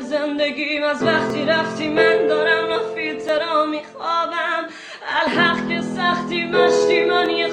زندگیم از وقتی رفتی من دارم را فیلترا میخوابم. الحق که سختی مشتی من یه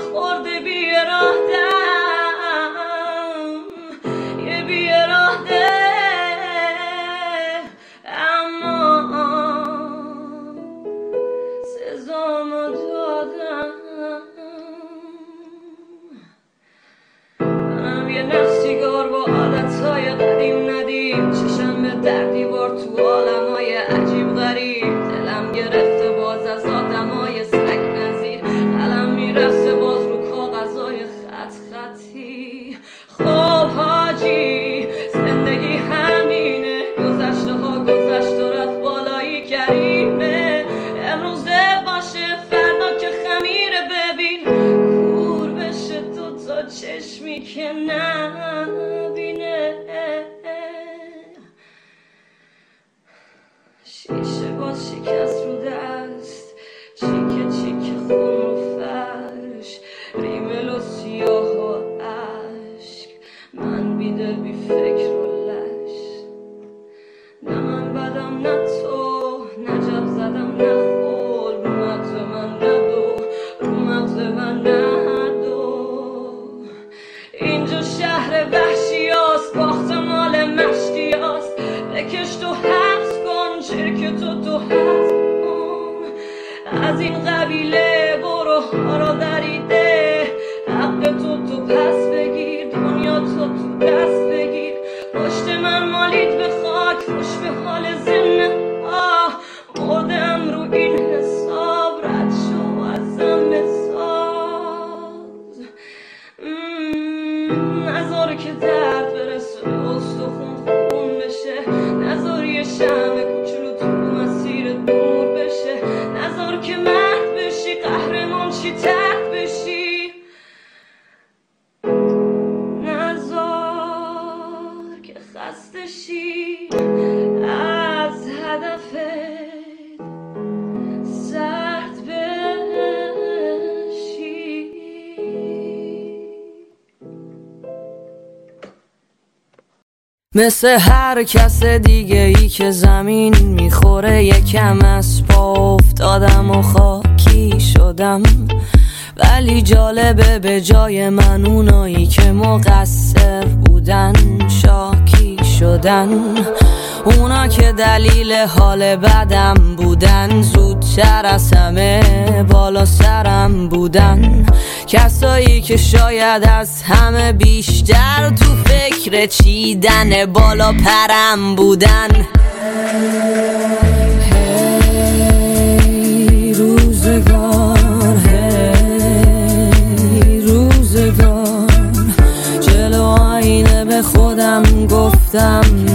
no, no. مثل هر کس دیگه ای که زمین می‌خوره یکم از پا افتادم و خاکی شدم. ولی جالبه به جای من اونایی که مقصر بودن شاکی شدن. اونا که دلیل حال بدم بودن زودتر از همه بالا سرم بودن. کسایی که شاید از همه بیشتر تو فکر چیدن بالا پرم بودن. هی روزگار روزگار. جلو به خودم گفتم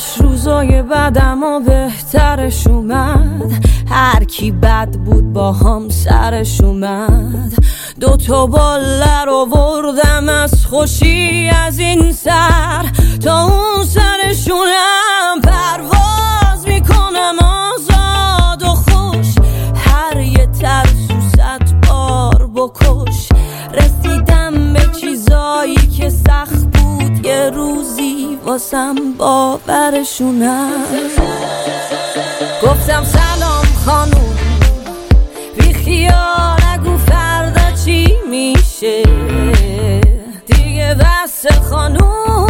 گذشت روزای بعدم و بهترش اومد. هر کی بد بود با هم سرش اومد. دو تا باله رو بردم از خوشی از این سر. تا اون سرشونم پرواز می‌کنم آزاد و خوش. هر یه ترسو صد بار بکش. رسیدم به چیزایی که سخت بود یه روزی واسم باورشونم. گفتم سلام خانوم بی خیال نگو فردا چی میشه؟ دیگه بس خانوم.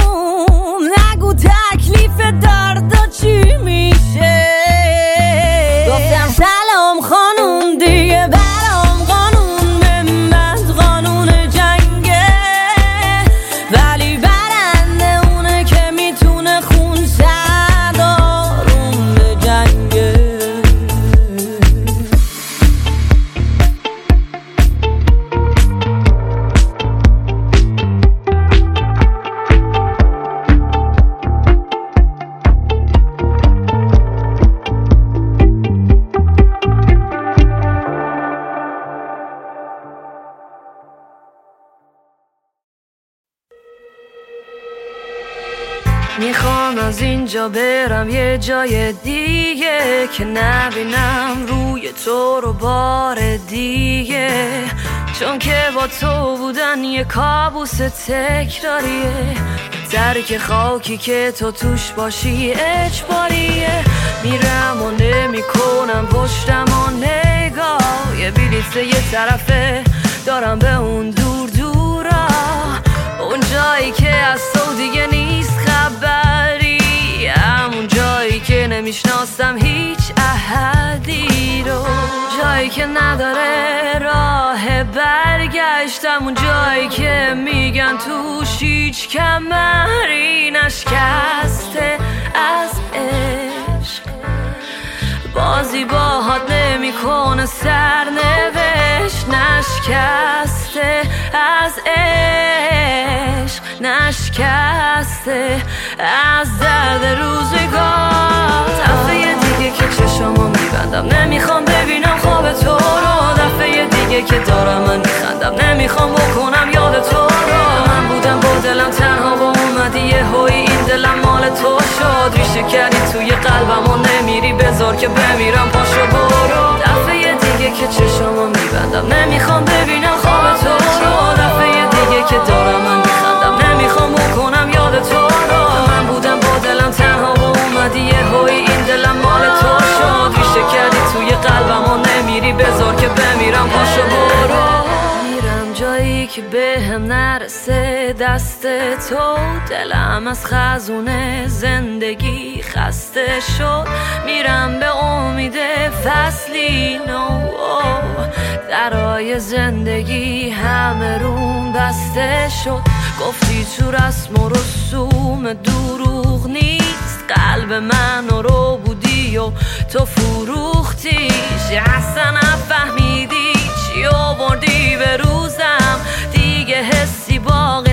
از اینجا برم یه جای دیگه که نبینم روی تو رو بار دیگه. چون که با تو بودن یه کابوس تکراریه. درک خاکی که تو توش باشی اجباریه. میرم و نمی‌کنم پشتم و نگاه. یه بلیت یه طرفه دارم به اون دور دورا. اون جایی که از نمی‌شناسم هیچ احدی رو. جایی که نداره راه برگشتم اون جایی که میگن توش هیچ کمری نشکسته از عشق. بازی باهات نمی‌کنه سرنوشت نشکسته از عشق. نشکسته از درد روزگار. دفعه دیگه که چشمو میبندم نمی‌خوام ببینم خواب تو رو. دفعه دیگه که دارم من میخندم نمی‌خوام بکنم یاد تو رو. من بودم با دلم تنها با اومدی یه هوی این دلم مال تو شد. ریشه کردی توی قلبم و نمیری بذار که بمیرم پاشو برو. دفعه دیگه که چشمو میبندم نمی‌خوام ببینم خواب تو رو. دفعه دیگه که دارم من بکنم که به هم نرسه دست تو دلم از خزونه زندگی خسته شد. میرم به امید فصلی نو. درای زندگی همه روم بسته شد. گفتی تو رسم و رسوم دروغ نیست. قلب من رو بودی و تو فروختیش اصلا نفهمیدی چی آوردی به روزم. دیگه حسی باقی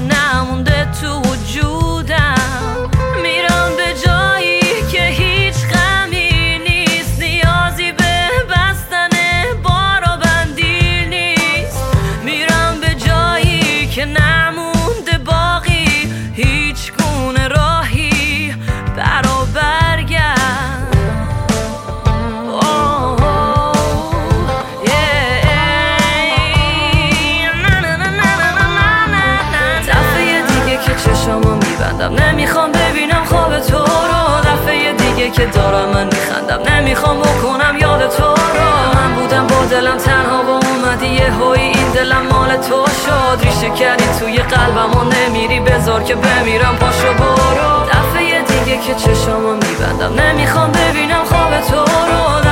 میبندم نمی‌خوام ببینم خواب تو رو. دفعه دیگه که دارم من میخندم. نمی‌خوام بکنم یاد تو رو. من بودم با دلم تنها و اومدی یه هوی. این دلم مال تو شد. ریشه کردی توی قلبم و نمیری. بذار که بمیرم. پاشو برو. دفعه دیگه که چشامو میبندم. نمی‌خوام ببینم خواب تو رو.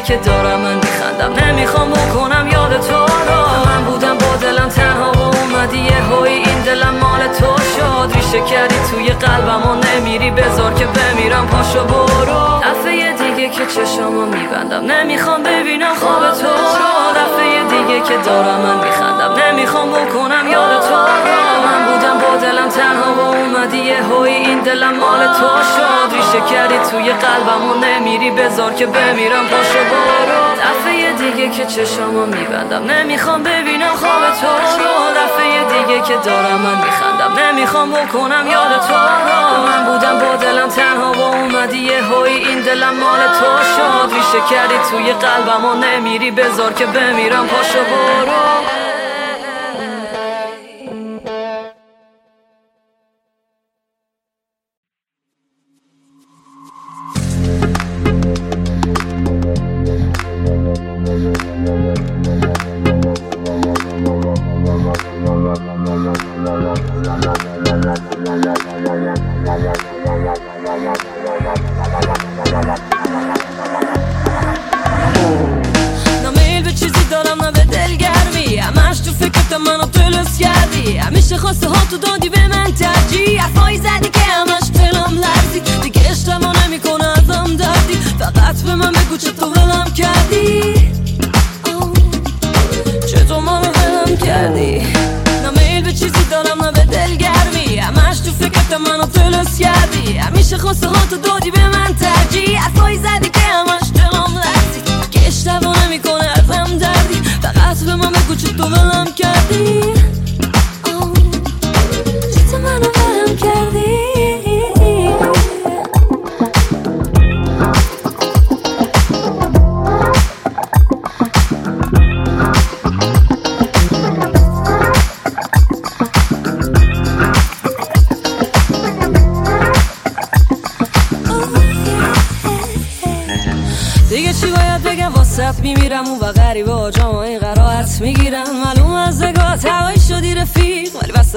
که دارم من میخندم. نمی‌خوام بکنم یاد تو رو من بودم با دلم تنها و اومدی هوی. این دلم مال تو شد. ریشه کردی توی قلبم و نمیری. بذار که بمیرم. پاشو برو. دفعه دیگه که چشامو میبندم. نمی‌خوام ببینم خواب تو رو. دفعه دیگه که دارم من میخندم. نمی‌خوام بکنم یاد تو. من بودم با دلم تنها و اومدی یه هوی این دلم مال تو شد. ریشه کردی توی قلبم و نمیری. بذار که بمیرم. پاشو برو. دفعه دیگه که چشامو میبندم. نمی‌خوام ببینم خواب تو رو. دفعه دیگه که دارم من میخندم. نمی‌خوام بکنم یاد تو. من بودم با دلم تنها و اومدی یه هوی این دلم مال تو شد ریشه کردی توی قلبم و نمیری بذار که بمیرم. پاشو برو. کردی؟ همیشه خواسته ها تو دادی به من ترجیح حرفایی زدی که همش دلم لرزید دیگه اشتباه نمی‌کنه ازم دردی. فقط به من بگو چطور ولم کردی. آه، چطور منو ولم کردی؟ نه میل به چیزی دارم نه به دلگرمی همش تو فکرت منو تلس کردی. همیشه خواسته ها تو دادی به من ترجیح حرفایی زدی که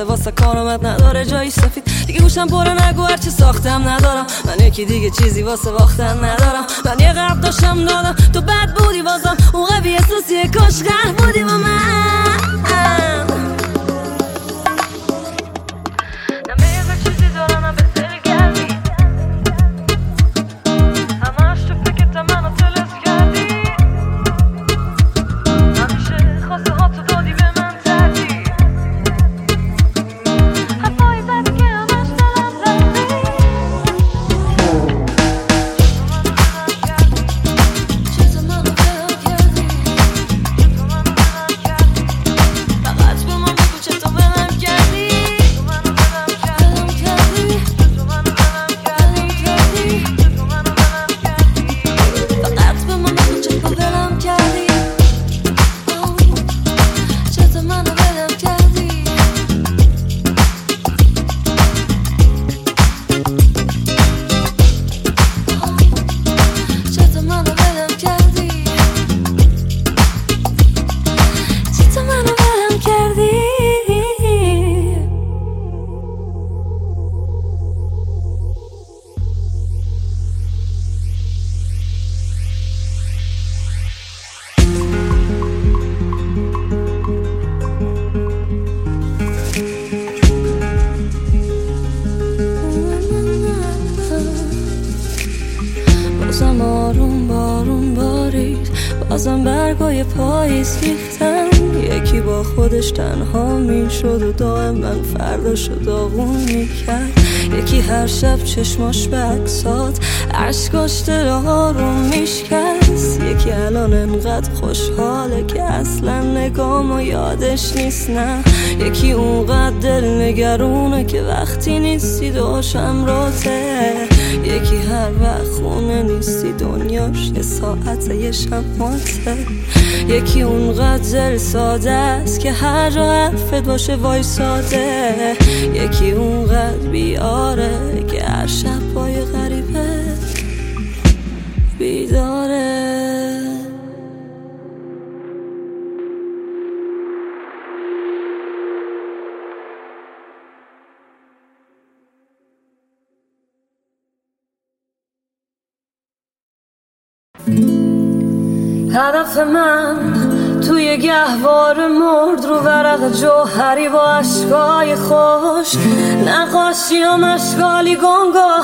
واسه کارمت نداره جایی سفید. دیگه گوشم پر نگو هرچی ساختم ندارم. من یکی دیگه چیزی واسه واختن ندارم. من یه قرب داشتم دادم. تو بد بودی بازم. اون قوی احساسی کاش بودی با من. چشماش بکسات عشقاش دل ها رو میشکست. یکی الان انقدر خوشحاله که اصلا نگام و یادش نیست نه. یکی اونقدر دل نگرونه که وقتی نیستی داشم راته یکی هر وقت خونه نیستی دنیاش یه ساعت یه شماته یکی اونقدر دل ساده است که هر جا حرفت باشه وای ساده. یکی اونقدر بیاره که هر شب پای غریبه. بیداره هدف من توی گهوار مرد ورق جوهری با اشکای خوش نقاشی و مشغالی گنگا.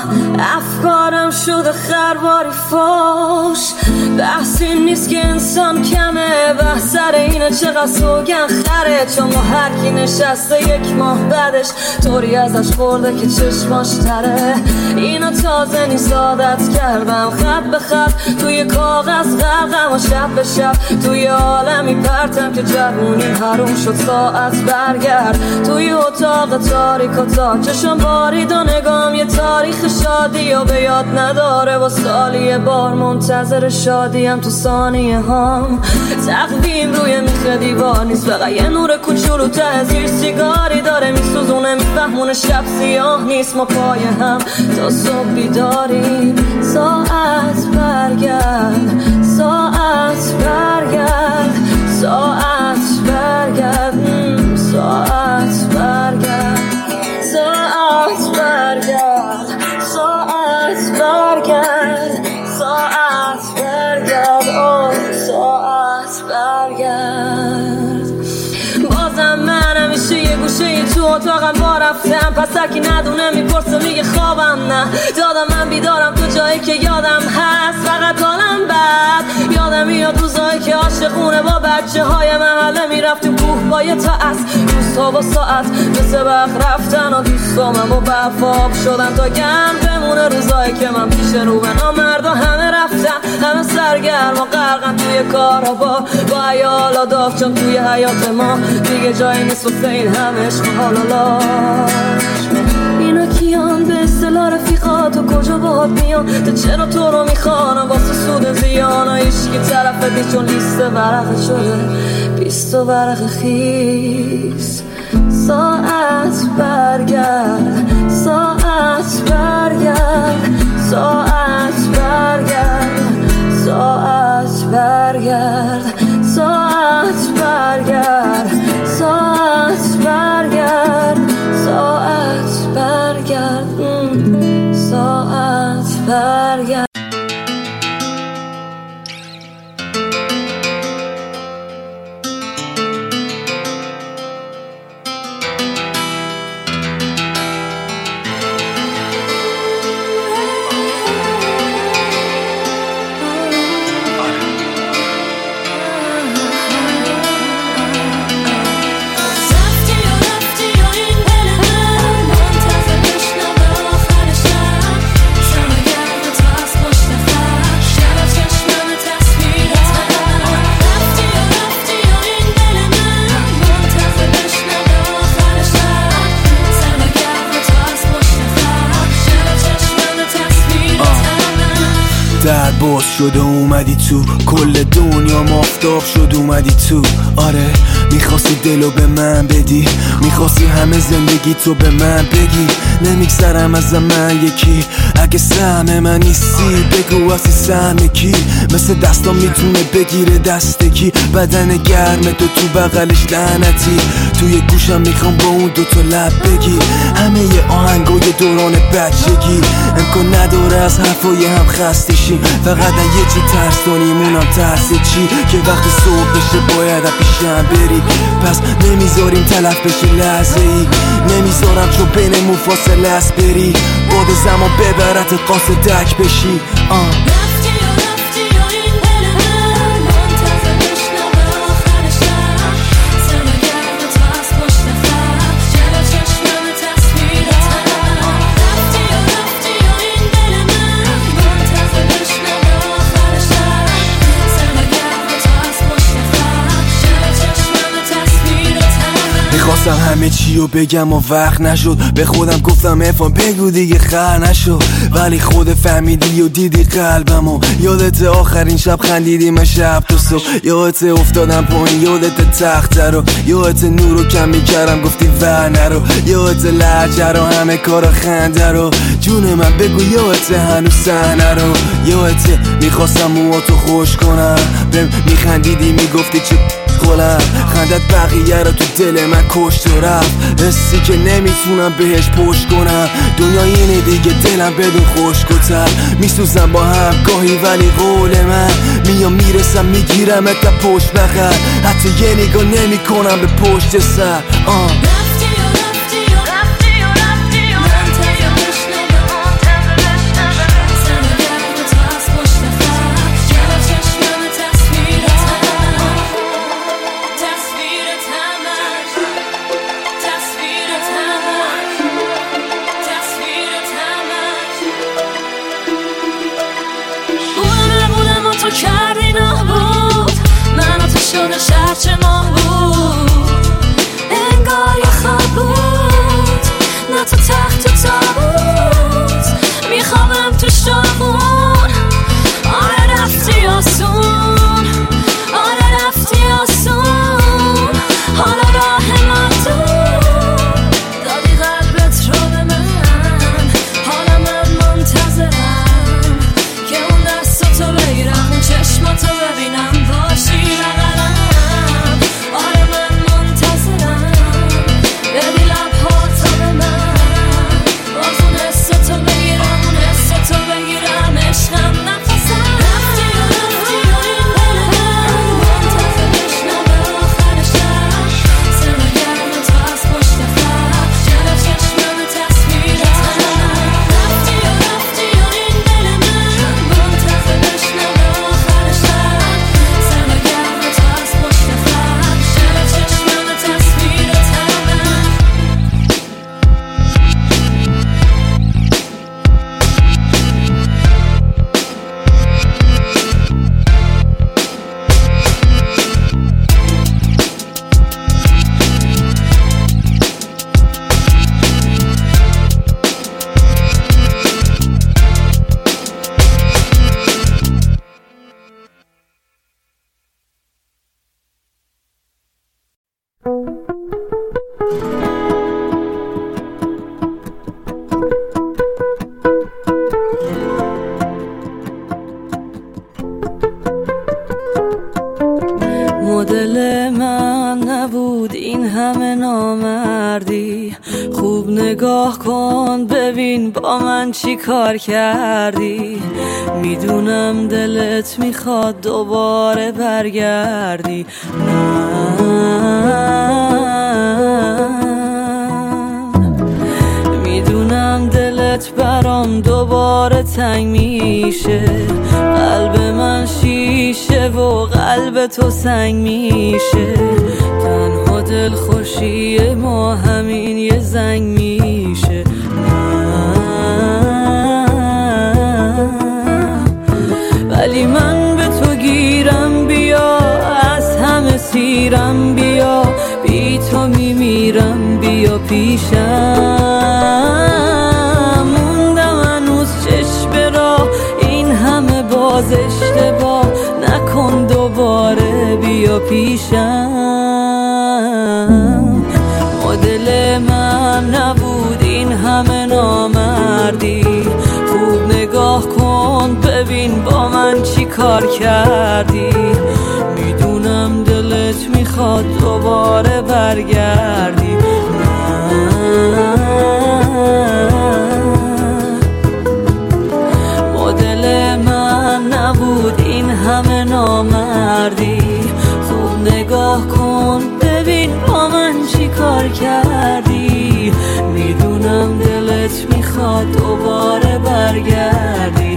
افکارم شده خرباری فاش. بحثی نیست که انسان کمه. بحثر اینه چقدر سوگن خره. چون هر کی نشسته یک ماه بعدش طوری ازش خورده که چشماش تره. اینا تازه نیست کردم. خط به خط توی کاغذ غرقم و شب به شب توی عالمی پرتم که جوونی حروم شد. ساعت برگرد. توی اتاق تاریک و تا چشم بارید و نگام یه تاریخ شادی و به یاد نداره. و سالی بار منتظر شادیم تو ثانیه هم تقویم روی میخ دیوار نیست. فقط یه نور کوچولو ته زیر سیگاری داره. میسوزونه میفهمونه شب سیاه نیست. ما پای هم تا صبح بیداریم. ساعت برگرد. ساعت برگرد. ساعت برگرد ساعت برگرد ساعت برگرد ساعت برگرد ساعت برگرد ساعت برگرد. بازم من همیشه یه گوشه تو اتاقم با رفتم. پس هرکی ندونه می‌پرسه میگه خوابم نه. دادم من بیدارم تو جایی که یادم هست. فقط حالم بد یادم میاد روزایی که عاشقونه با بچه های محله می‌رفتیم کوه با یه تا از روزها با ساعت مثل وقت رفتن و دوستامم و بفاب شدن تا گم بمونه روزایی که من پیش رو مردا همه رفتن. همه سرگرم و غرقن توی کارا با با داغ چون توی حیات ما. دیگه جایی نیست این همش حالا اینا کیان رفیقات و کجا باد میان تو چرا تو رو می‌خوانم؟ واسه سود زیان عشقی طرف دیتون لیست ورق شده. بیست و ورق خیز ساعت برگرد ساعت برگرد ساعت برگرد ساعت برگرد ساعت برگرد ساعت برگرد ساعت برگرد saat berganti باز شد و اومدی تو. کل دنیا مافتاب شد اومدی تو. آره می‌خواستی دلو به من بدی. می‌خواستی همه زندگی تو به من بگی. نمیگذرم از من یکی. اگه سهم من نیستی بگو اسی سهم کی. مثل دستان می‌تونه بگیره دستکی بدن گرم تو تو بغلش لعنتی. توی گوشم می‌خوام با اون دوتا لب بگی. همه ی آهنگای دوران بچگی. امکان نداره از حرفای هم خسته شیم فقط یه چی ترس دانیمونم ترس چی؟ که وقتی صبح بشه باید پیشم بری. پس نمی‌ذاریم تلف بشه لحظه ای نمی‌ذارم چون بینمون فاصله است بری. باد زمان ببرت قاصدک بشی. آه. می‌خواستم همه چی رو بگم و وقت نشد. به خودم گفتم افان بگو دیگه خر نشد. ولی خود فهمیدی و دیدی قلبم و یادت آخرین شب خندیدیم شب تو صبح. یادت افتادم پایین یادت تخت رو. یادت نور رو کم می‌کردم گفتی ور نرو. یادت لحجه رو همه کار خنده رو. جون من بگو یادت هنوز سحنه رو. یادت می‌خواستم مواتو خوش کنم. بهم میخندیدی می‌گفتی چه خلم خندت بقیه رو تو دل من کشت و رفت. حسی که نمی‌تونم بهش پشت کنم. دنیا اینه دیگه دلم بدون خوش کتر میسوزم با هم گاهی ولی قول من. میام می‌رسم می‌گیرم تا پشت بخر حتی یه نگاه نمی کنم به پشت سر. آه. مدل کار کردی؟ می‌دونم دلت می‌خواد دوباره برگردی. می‌دونم دلت برام دوباره تنگ میشه. قلب من شیشه و قلب تو سنگ میشه. تنها دل خوشی ما همین یه زنگ میشه. ولی من به تو گیرم بیا از همه سیرم بیا. بی تو میمیرم بیا پیشم. موندم هنوز چشم را این همه باز اشتباه. نکن دوباره بیا پیشم. مدل من نبود این همه نامردی. ببین با من چی کار کردی؟ می‌دونم دلت می‌خواد دوباره برگردی. مدل من نبود این همه نامردی. خوب نگاه کن ببین با من چی کار کردی. می‌دونم دلت می‌خواد دوباره برگردی.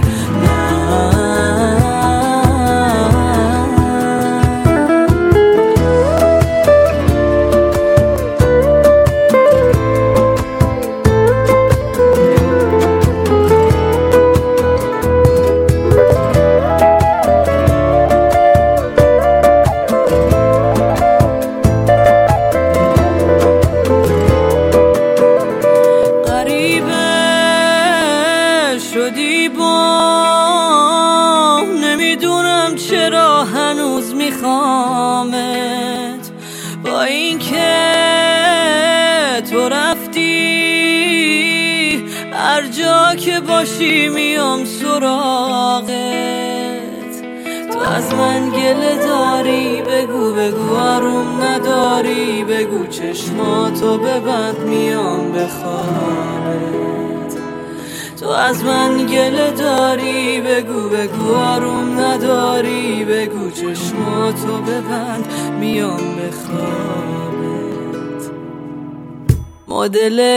عدل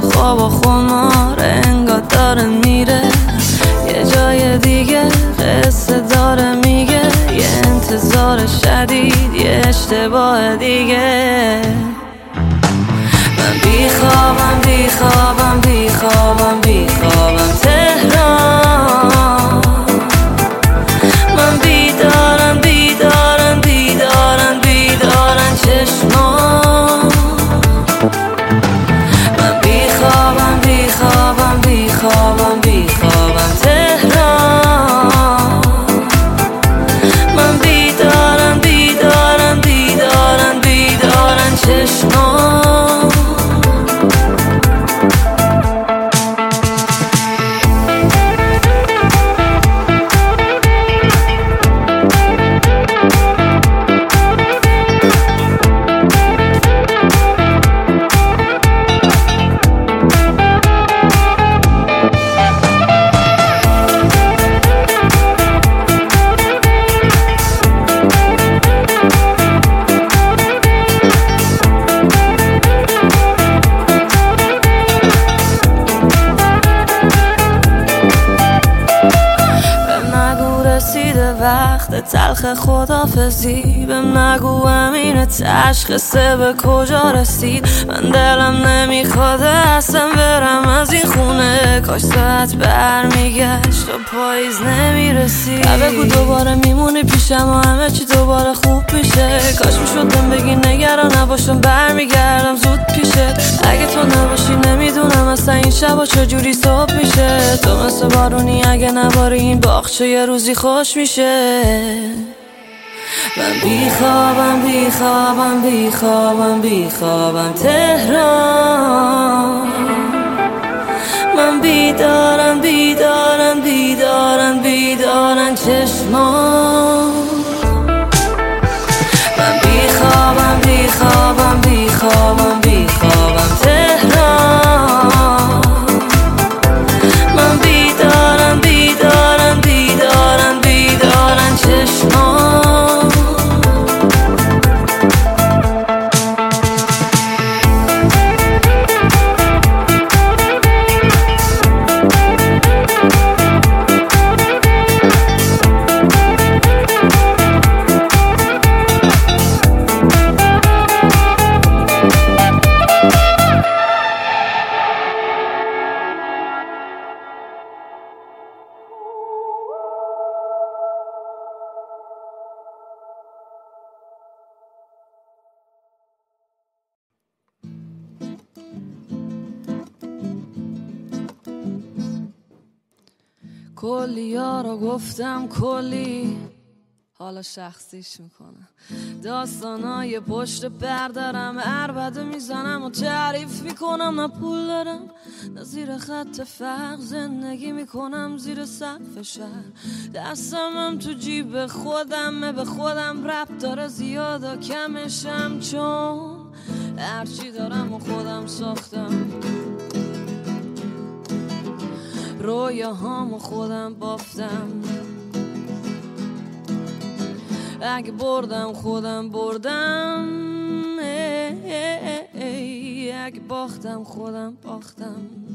خواب و خمار انگار داره میره. یه جای دیگه قصه داره میگه. یه انتظار شدید یه اشتباه دیگه. من بی خوابم بی خوابم بی خوابم بی خدافزی بهم نگو امین تشخصه به کجا رسید؟ من دلم نمی‌خواد اصلا برم از این خونه. کاش ساعت برمیگشت و پاییز نمی‌رسید. بگو دوباره میمونی پیشم و همه چی دوباره خوب میشه. کاش می‌شدم بگی نگران نباشم برمیگردم زود پیشت اگه تو نباشی نمی‌دونم اصلا این شبا چجوری صبح میشه. تو مثل بارونی اگه نباری این باخچه یه روزی خوش میشه. من بیخوابم بیخوابم بیخوابم بیخوابم تهران. من بیدارم بیدارم بیدارم بیدارم چشمان. کلی یارو گفتم کلی. حالا شخصیش می‌کنم. داستانای پشت بردارم عربده می‌زنم و تعریف می‌کنم. نه پول دارم نه زیر خط فقر. زندگی می‌کنم زیر سقف شهر. دستمم تو جیب خودمه به خودم رب داره زیاد و کمشم. چون هرچی دارم و خودم ساختم. رویاهامو خودم بافتم اگه بردم خودم بردم اگه باختم خودم باختم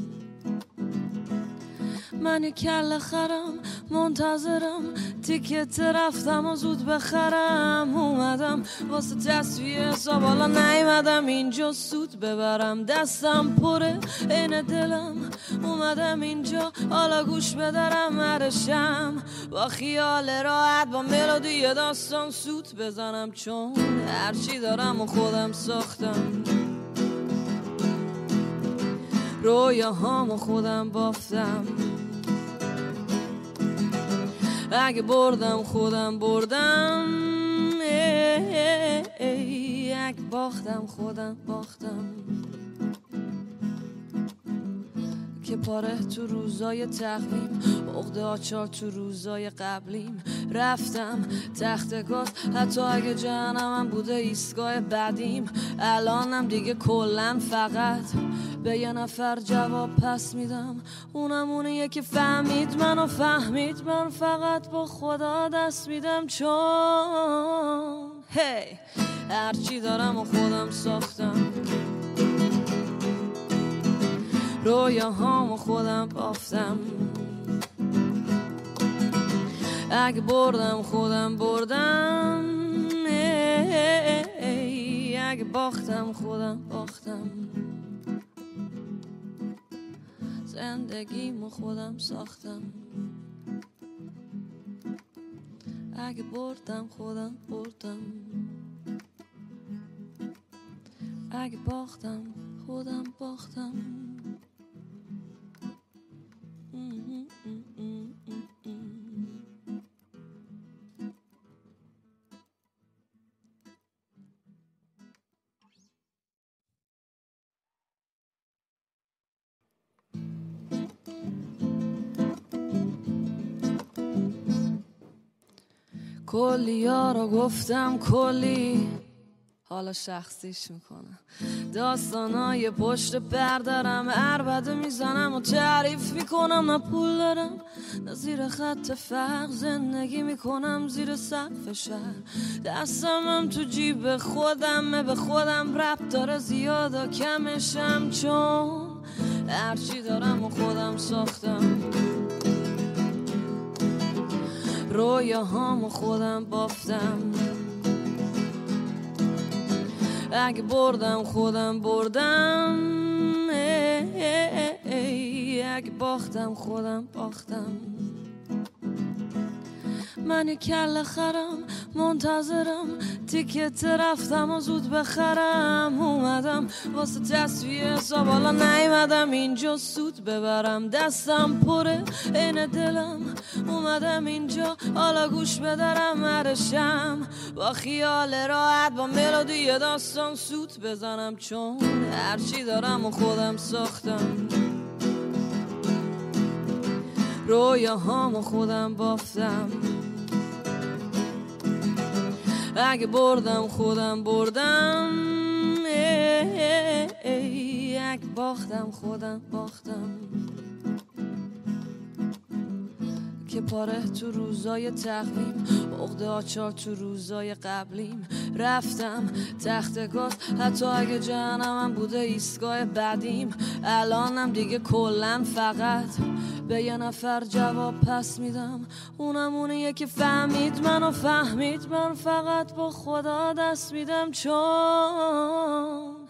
من کل خرم منتظرم. تیکت رفتم و زود بخرم. اومدم واسه تصویه حساب. حالا نیومدم اینجا سود ببرم. دستم پره این دلم. اومدم اینجا حالا گوش بدارم مرشم با خیال راحت با ملودی داستان سود بزنم. چون هرچی دارم و خودم ساختم. رویاهامو خودم بافتم. اگه بردم خودم بردم. اگه باختم خودم باختم. که پاره تو روزای تقویم عقده آچار تو روزای قبلیم. رفتم تخت گاز حتی اگه جهنمم بوده ایستگاه بعدیم. الانم دیگه کلا فقط به یه نفر جواب پس میدم. اونم اونیه که فهمید منو فهمید من فقط با خدا دست میدم. چون هی هرچی دارم و خودم ساختم. رویاهامو خودم بافتم. اگه بردم خودم بردم. ای ای ای اگه باختم خودم باختم. زندگیمو خودم ساختم. اگه بردم خودم بردم. اگه باختم خودم باختم. کلی یارو گفتم کلی. حالا شخصیش می‌کنم. داستانای پشت بردارم عربده می‌زنم و تعریف می‌کنم. نه پول دارم نه زیر خط فقر زندگی می‌کنم. زیر سقف شهر. دستمم تو جیب خودمه به خودم رب داره زیاد و کمشم. چون هرچی دارم و خودم ساختم. رویاهامو خودم بافتم اگه بردم خودم بردم اگه باختم خودم باختم من کل خرم منتظرم. تیکت رفتم و زود بخرم اومدم. واسه تصویه حساب حالا نیومدم اینجا سود ببرم. دستم پره این دلم. اومدم اینجا حالا گوش بدرم مرشم با خیال راحت با ملودی داستان سود بزنم. چون هرچی دارم و خودم ساختم. رویاهامو خودم بافتم. اگه بردم خودم بردم اگه باختم خودم باختم پاره تو روزای تقویم عقده آچار تو روزای قبلیم. رفتم تخت گاز حتی اگه جهنمم بوده ایستگاه بعدیم. الانم دیگه کلا فقط به یه نفر جواب پس میدم. اونم اونیه که فهمید منو فهمید من فقط با خدا دست میدم. چون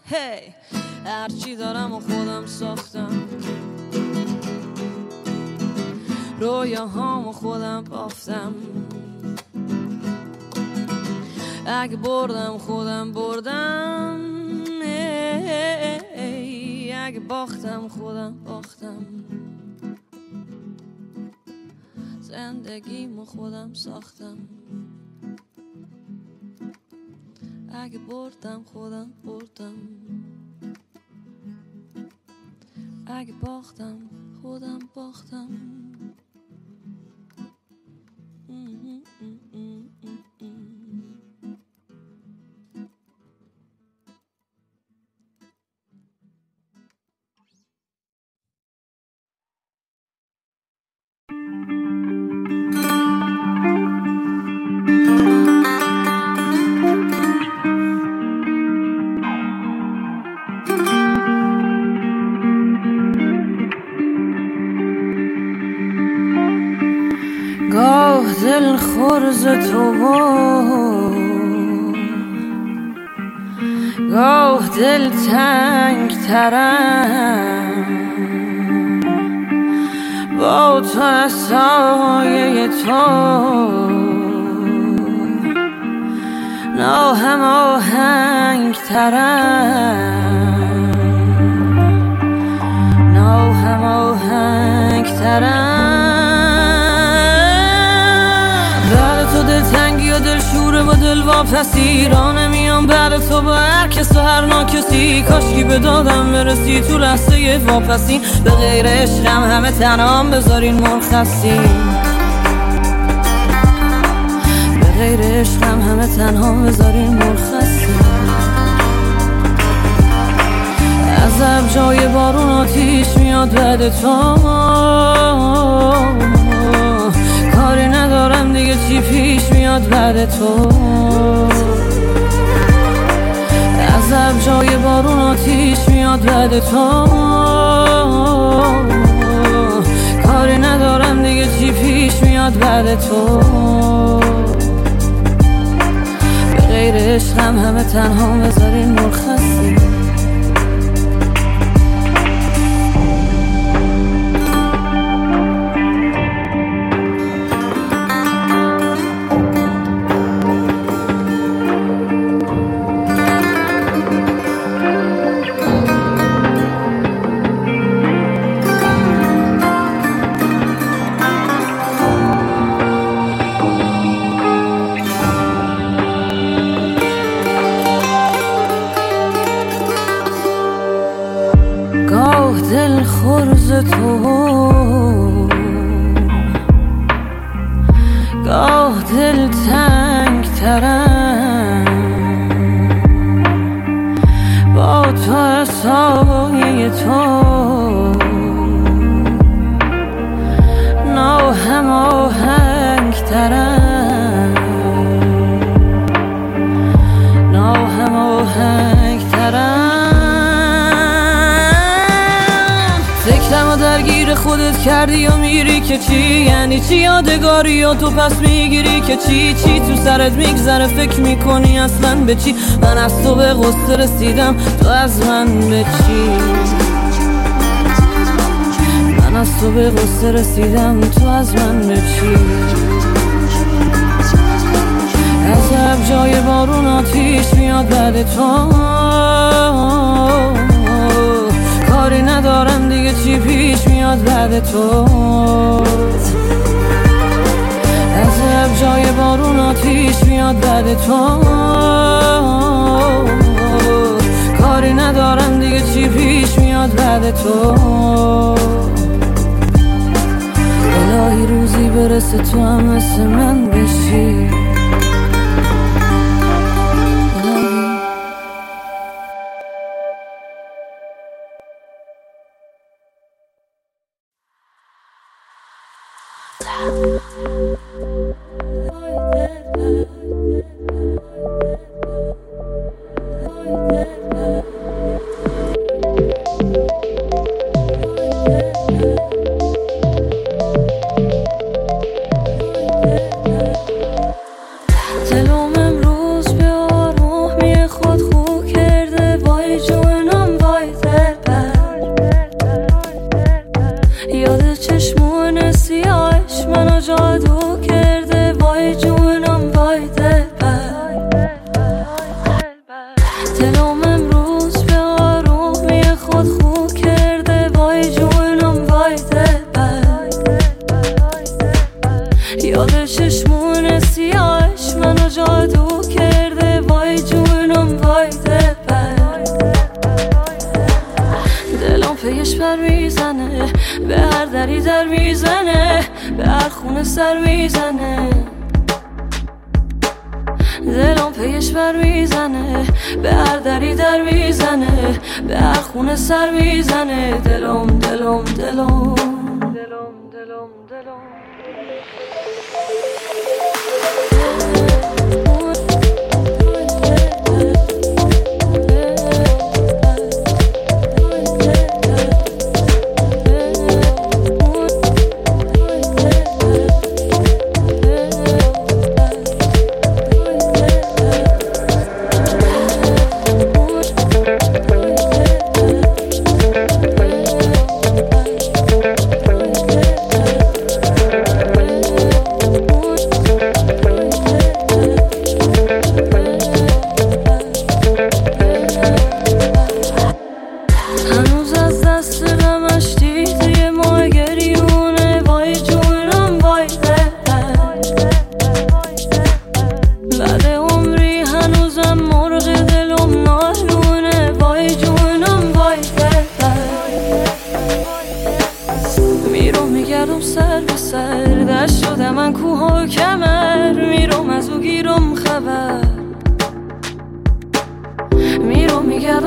هی هرچی دارم و خودم ساختم. رویاهامو خودم بافتم. اگه بردم خودم بردم. اگه باختم خودم باختم. زندگیمو خودم ساختم. اگه بردم خودم بردم. اگه باختم خودم باختم. گاه دل خورز تو گاه دل تنگ ترم تو سایه تو. ناهم آهنگ ترم. ناهم آهنگ ترم. واپسی را نمیام بعد تو با هر کس و هر ناکسی. کاشکی به دادم برسی تو لحظه واپسی. به غیر عشقم همه تنام بذارین مرخصی. به غیر عشقم همه تنها بذارین مرخصی. ازم جای بارون آتیش میاد بعد تو. دیگه چی پیش میاد بعد تو؟ ازم جای بارون آتیش میاد بعد تو. کاری ندارم دیگه چی پیش میاد بعد تو. به غیر عشقم همه تنها بذارین مرخصی. که چی چی تو سرت میگذره فکر می‌کنی اصلا به چی؟ من از تو به غصه رسیدم تو از من به چی؟ من از تو به غصه رسیدم تو از من به چی؟ عذب جای بارون آتیش میاد بعد تو. کاری ندارم دیگه چی پیش میاد بعد تو؟ جای بارون آتیش میاد بعد تو. کاری ندارم دیگه چی پیش میاد بعد تو. الهی روزی برسه تو هم مثل من بشی. دلم امروز به آرومی خود کرده. وای جونم وای دبر یاد ششمون سیاهش منو جادو کرده. وای جونم وای دبر دلم پیش بر می‌زنه به هر دری در می‌زنه به هر خونه سر می‌زنه. دلم پیش بر می‌زنه به هر دری در می‌زنه به هر خونه سر می‌زنه. دلم دلم دلم.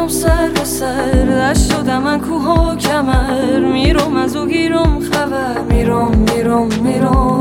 میرم سر به سر دشت شدم من کوها کمر. میرم از او گیرم خبر میرم میرم میرم.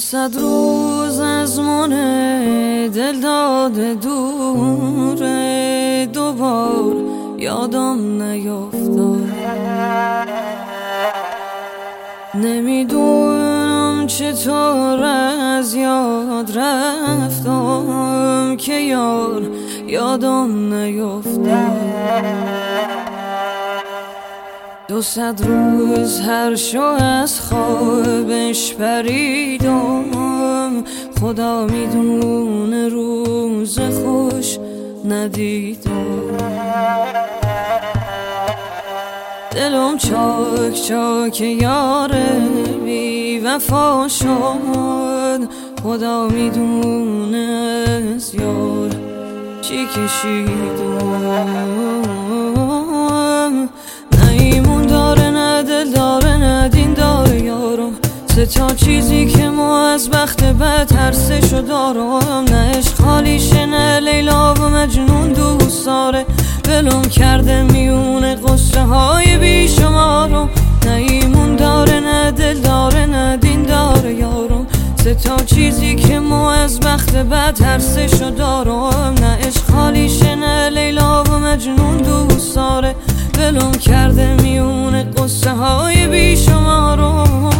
صد روز از من دل داده دوره دوبار یادم نیفتاد. نمی‌دونم چطور از یاد رفتم که یار یادم نیفتاد. صد روز هر شو از خوابش پریدم خدا می‌دونه روز خوش ندیدم. دلم چاک چاک یار بی وفا شد. خدا می‌دونه از یار چی کشیدم. دل داره نه دین داره یارم. سه تا چیزی که ما از بخت بد هر سه شو دارم. نه عشق خالیشه نه لیلا و مجنون دوست داره ولم کرده میونه قصه های بیشمارم. نه ایمون داره نه دل داره نه دین داره یارم. سه تا چیزی که ما از بخت بد هر سه شو دارم. نه عشق خالیشه نه لیلا و مجنون دوست داره ولم کرده میونه قصه های بیشمارم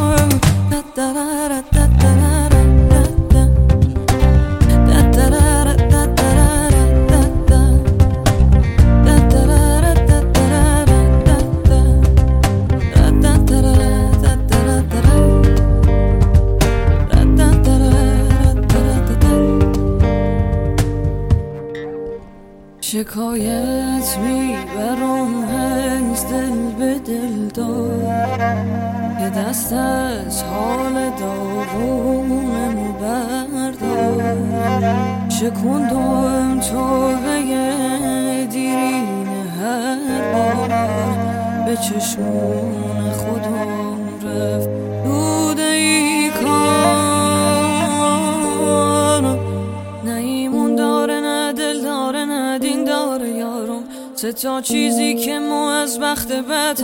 شکایت می‌برم از دل به دل دار یه دست از حال داغونمو بردار شکندم تو به دیرین هر بار. به چشمون خودم رفت. تا چیزی که مو از وقت بعد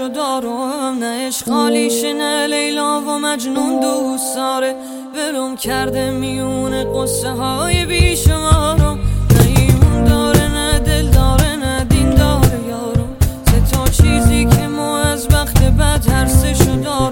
و دارم نه خالیش نه لیلا و مجنون دوست داره ولم کرده میون قصه های بیشمارم نه ایمون داره نه دل داره نه دین داره یارم تا چیزی که مو از وقت بعد و دارم